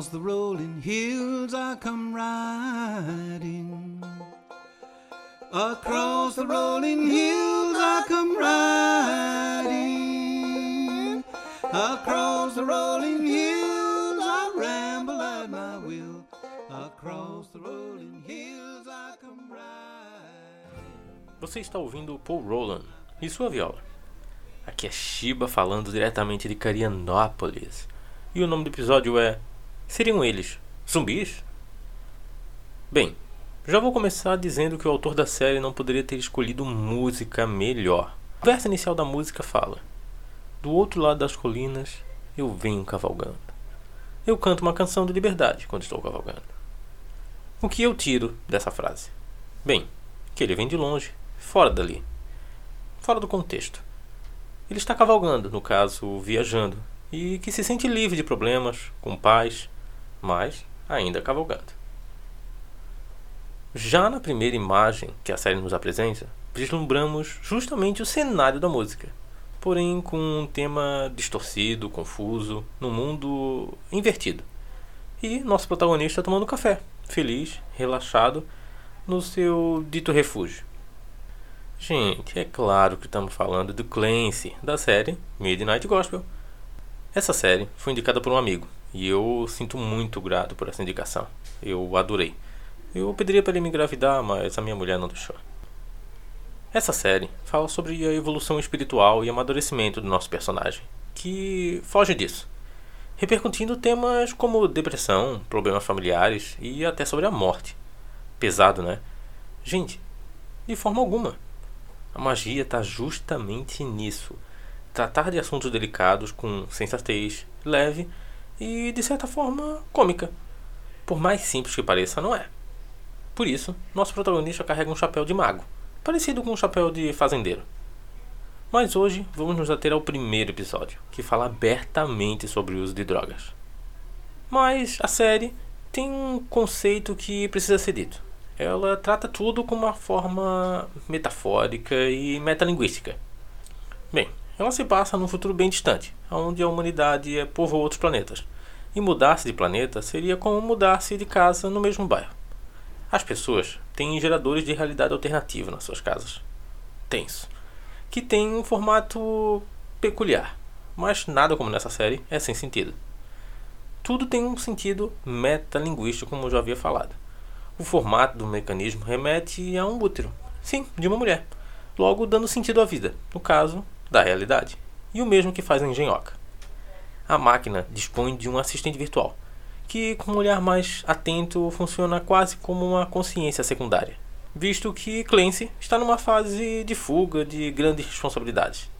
Across the rolling hills I come riding. Across the rolling hills I come riding. Across the rolling hills I ramble at my will. Across the rolling hills I come riding. Você está ouvindo Paul Roland e sua viola. Aqui é Shiba falando diretamente de Carianópolis. E o nome do episódio é Seriam eles zumbis? Bem, já vou começar dizendo que o autor da série não poderia ter escolhido música melhor. O verso inicial da música fala: Do outro lado das colinas eu venho cavalgando. Eu canto uma canção de liberdade quando estou cavalgando. O que eu tiro dessa frase? Bem, que ele vem de longe, fora dali, fora do contexto. Ele está cavalgando, no caso, viajando, e que se sente livre de problemas, com paz, mas ainda cavalgando. Já na primeira imagem que a série nos apresenta, vislumbramos justamente o cenário da música, porém com um tema distorcido, confuso, num mundo invertido. E nosso protagonista tomando café, feliz, relaxado, no seu dito refúgio. Gente, é claro que estamos falando do Clancy, da série Midnight Gospel. Essa série foi indicada por um amigo e eu sinto muito grato por essa indicação. Eu adorei. Eu pediria para ele me engravidar, mas a minha mulher não deixou. Essa série fala sobre a evolução espiritual e amadurecimento do nosso personagem, que foge disso, repercutindo temas como depressão, problemas familiares e até sobre a morte. Pesado, né? Gente, de forma alguma. A magia está justamente nisso. Tratar de assuntos delicados com sensatez, leve e, de certa forma, cômica. Por mais simples que pareça, não é. Por isso, nosso protagonista carrega um chapéu de mago, parecido com um chapéu de fazendeiro. Mas hoje vamos nos ater ao primeiro episódio, que fala abertamente sobre o uso de drogas. Mas a série tem um conceito que precisa ser dito. Ela trata tudo com uma forma metafórica e metalinguística. Bem, ela se passa num futuro bem distante, onde a humanidade povoa outros planetas. E mudar-se de planeta seria como mudar-se de casa no mesmo bairro. As pessoas têm geradores de realidade alternativa nas suas casas. Tenso. Que tem um formato peculiar, mas nada como nessa série é sem sentido. Tudo tem um sentido metalinguístico, como eu já havia falado. O formato do mecanismo remete a um útero, sim, de uma mulher, logo dando sentido à vida, no caso, da realidade, e o mesmo que faz a engenhoca. A máquina dispõe de um assistente virtual, que com um olhar mais atento funciona quase como uma consciência secundária, visto que Clancy está numa fase de fuga de grandes responsabilidades.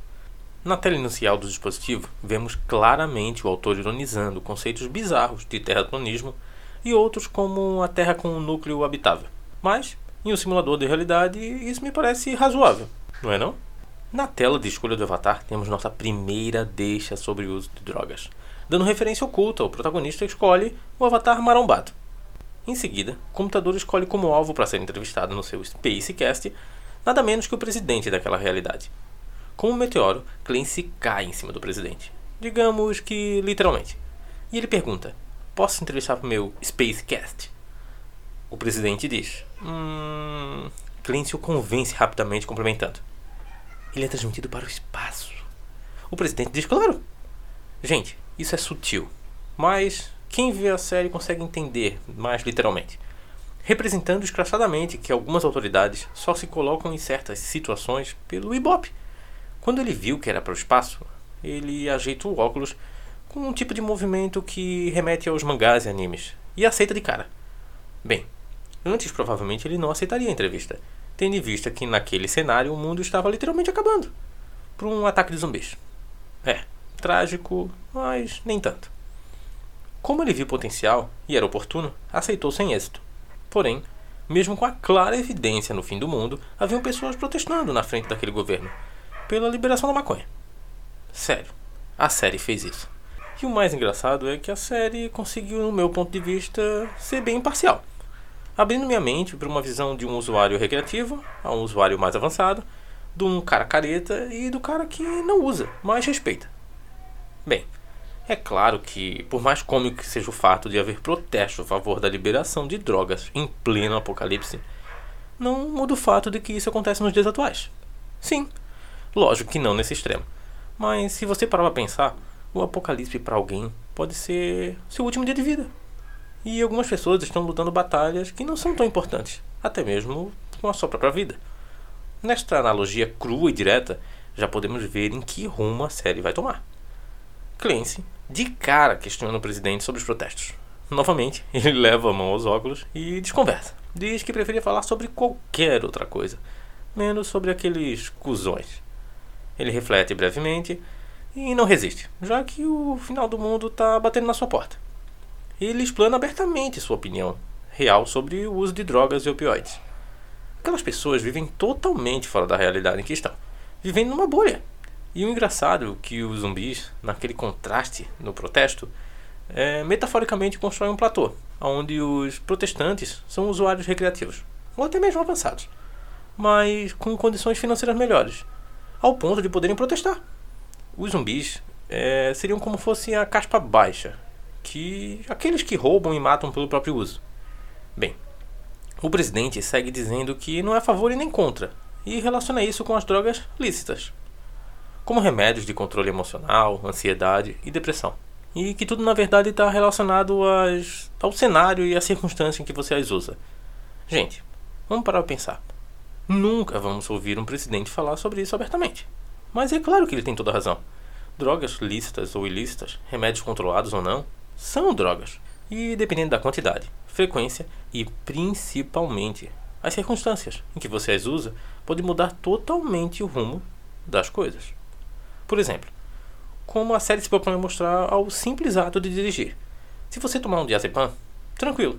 Na tela inicial do dispositivo, vemos claramente o autor ironizando conceitos bizarros de terraplanismo e outros como a Terra com um núcleo habitável. Mas, em um simulador de realidade, isso me parece razoável, não é não? Na tela de escolha do avatar, temos nossa primeira deixa sobre o uso de drogas dando referência oculta, o protagonista escolhe o avatar marombado. Em seguida, o computador escolhe como alvo para ser entrevistado no seu Spacecast nada menos que o presidente daquela realidade. Como um meteoro, Clancy cai em cima do presidente. Digamos que literalmente. E ele pergunta: Posso entrevistar o meu Spacecast? O presidente diz: Hum. Clancy o convence rapidamente, complementando: Ele é transmitido para o espaço. O presidente diz: Claro. Gente, isso é sutil, mas quem vê a série consegue entender mais literalmente, representando escrachadamente que algumas autoridades só se colocam em certas situações pelo Ibope. Quando ele viu que era para o espaço, ele ajeita o óculos com um tipo de movimento que remete aos mangás e animes e aceita de cara. Bem, antes provavelmente ele não aceitaria a entrevista, tendo em vista que naquele cenário o mundo estava literalmente acabando por um ataque de zumbis. É, trágico, mas nem tanto. Como ele viu potencial e era oportuno, aceitou sem êxito. Porém, mesmo com a clara evidência no fim do mundo, haviam pessoas protestando na frente daquele governo pela liberação da maconha. Sério, a série fez isso. E o mais engraçado é que a série conseguiu, no meu ponto de vista, ser bem imparcial, abrindo minha mente para uma visão de um usuário recreativo a um usuário mais avançado, de um cara careta e do cara que não usa, mas respeita. Bem, É claro que, por mais cômico que seja o fato de haver protesto a favor da liberação de drogas em pleno apocalipse, não muda o fato de que isso acontece nos dias atuais. Sim, lógico que não nesse extremo. Mas se você parar para pensar, o apocalipse para alguém pode ser seu último dia de vida. E algumas pessoas estão lutando batalhas que não são tão importantes, até mesmo com a sua própria vida. Nesta analogia crua e direta, já podemos ver em que rumo a série vai tomar. Clancy, de cara, questiona o presidente sobre os protestos. Novamente, ele leva a mão aos óculos e desconversa. Diz que preferia falar sobre qualquer outra coisa, menos sobre aqueles cuzões. Ele reflete brevemente e não resiste, já que o final do mundo está batendo na sua porta. Ele explana abertamente sua opinião real sobre o uso de drogas e opioides. Aquelas pessoas vivem totalmente fora da realidade em que estão, vivendo numa bolha. E o engraçado é que os zumbis, naquele contraste no protesto, é, metaforicamente constroem um platô, onde os protestantes são usuários recreativos, ou até mesmo avançados, mas com condições financeiras melhores, ao ponto de poderem protestar. Os zumbis é, seriam como fosse a caspa baixa, que aqueles que roubam e matam pelo próprio uso. Bem, o presidente segue dizendo que não é a favor e nem contra, e relaciona isso com as drogas lícitas como remédios de controle emocional, ansiedade e depressão. E que tudo na verdade está relacionado às, ao cenário e à circunstância em que você as usa. Gente, vamos parar para pensar. Nunca vamos ouvir um presidente falar sobre isso abertamente. Mas é claro que ele tem toda a razão. Drogas lícitas ou ilícitas, remédios controlados ou não, são drogas. E dependendo da quantidade, frequência e principalmente as circunstâncias em que você as usa, pode mudar totalmente o rumo das coisas. Por exemplo, como a série se propõe a mostrar ao simples ato de dirigir. Se você tomar um diazepam, tranquilo.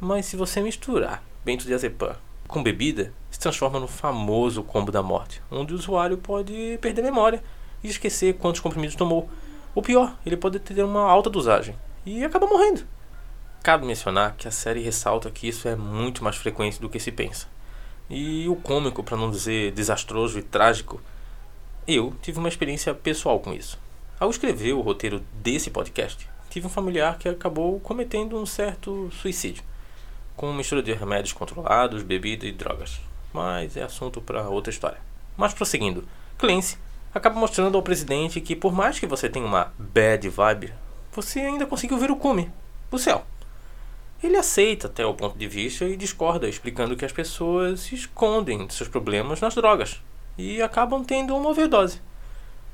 Mas se você misturar benzodiazepam com bebida, se transforma no famoso combo da morte, onde o usuário pode perder memória e esquecer quantos comprimidos tomou. Ou pior, ele pode ter uma alta dosagem e acaba morrendo. Cabe mencionar que a série ressalta que isso é muito mais frequente do que se pensa. E o cômico, para não dizer desastroso e trágico, eu tive uma experiência pessoal com isso. Ao escrever o roteiro desse podcast, tive um familiar que acabou cometendo um certo suicídio, com mistura de remédios controlados, bebida e drogas. Mas é assunto para outra história. Mas prosseguindo, Clancy acaba mostrando ao presidente que por mais que você tenha uma bad vibe, você ainda conseguiu ver o cume, o céu. Ele aceita até o ponto de vista e discorda, explicando que as pessoas escondem seus problemas nas drogas, e acabam tendo uma overdose.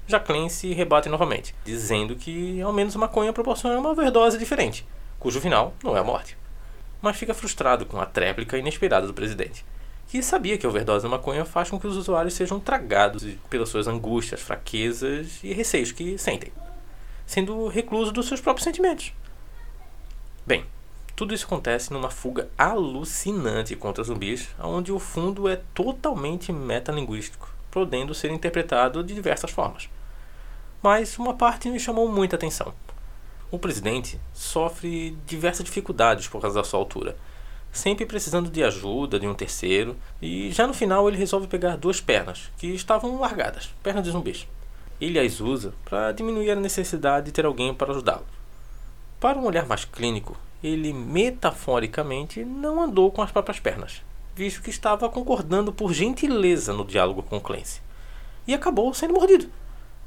Já Clancy rebate novamente, dizendo que ao menos a maconha proporciona uma overdose diferente, cujo final não é a morte. Mas fica frustrado com a tréplica inesperada do presidente, que sabia que a overdose da maconha faz com que os usuários sejam tragados pelas suas angústias, fraquezas e receios que sentem, sendo recluso dos seus próprios sentimentos. Bem, tudo isso acontece numa fuga alucinante contra zumbis, onde o fundo é totalmente metalinguístico, podendo ser interpretado de diversas formas. Mas uma parte me chamou muita atenção. O presidente sofre diversas dificuldades por causa da sua altura, sempre precisando de ajuda de um terceiro, e já no final ele resolve pegar duas pernas, que estavam largadas, pernas de zumbis. Ele as usa para diminuir a necessidade de ter alguém para ajudá-lo. Para um olhar mais clínico, ele metaforicamente não andou com as próprias pernas, visto que estava concordando por gentileza no diálogo com Clancy, e acabou sendo mordido.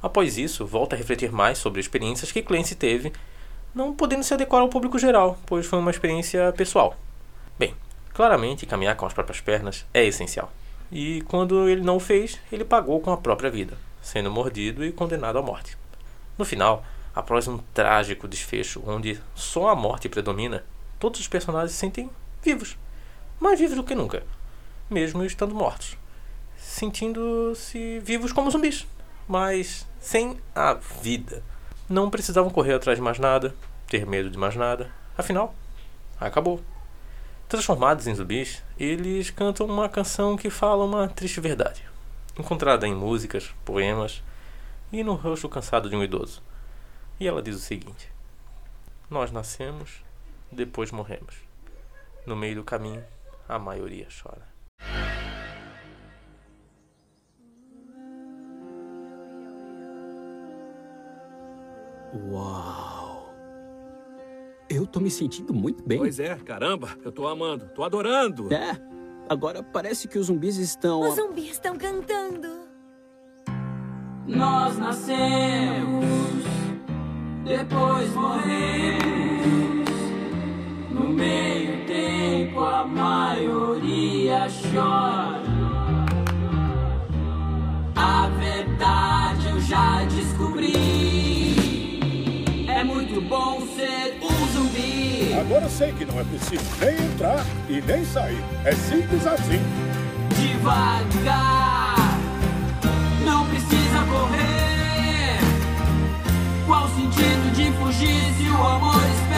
Após isso, volta a refletir mais sobre experiências que Clancy teve, não podendo se adequar ao público geral, pois foi uma experiência pessoal. Bem, claramente caminhar com as próprias pernas é essencial. E quando ele não o fez, ele pagou com a própria vida, sendo mordido e condenado à morte. No final, após um trágico desfecho onde só a morte predomina, todos os personagens se sentem vivos, mais vivos do que nunca, mesmo estando mortos, sentindo-se vivos como zumbis, mas sem a vida. Não precisavam correr atrás de mais nada, ter medo de mais nada, afinal, acabou. Transformados em zumbis, eles cantam uma canção que fala uma triste verdade, encontrada em músicas, poemas e no rosto cansado de um idoso. E ela diz o seguinte: Nós nascemos, depois morremos. No meio do caminho, a maioria chora. Uau! Eu tô me sentindo muito bem. Pois é, caramba, eu tô amando, tô adorando. É, agora parece que os zumbis estão. Os zumbis estão cantando. Nós nascemos, depois morremos. No meio tempo a maioria chora. A verdade eu já descobri. É muito bom ser. Agora sei que não é preciso nem entrar e nem sair. É simples assim. Devagar, não precisa correr. Qual o sentido de fugir se o amor espera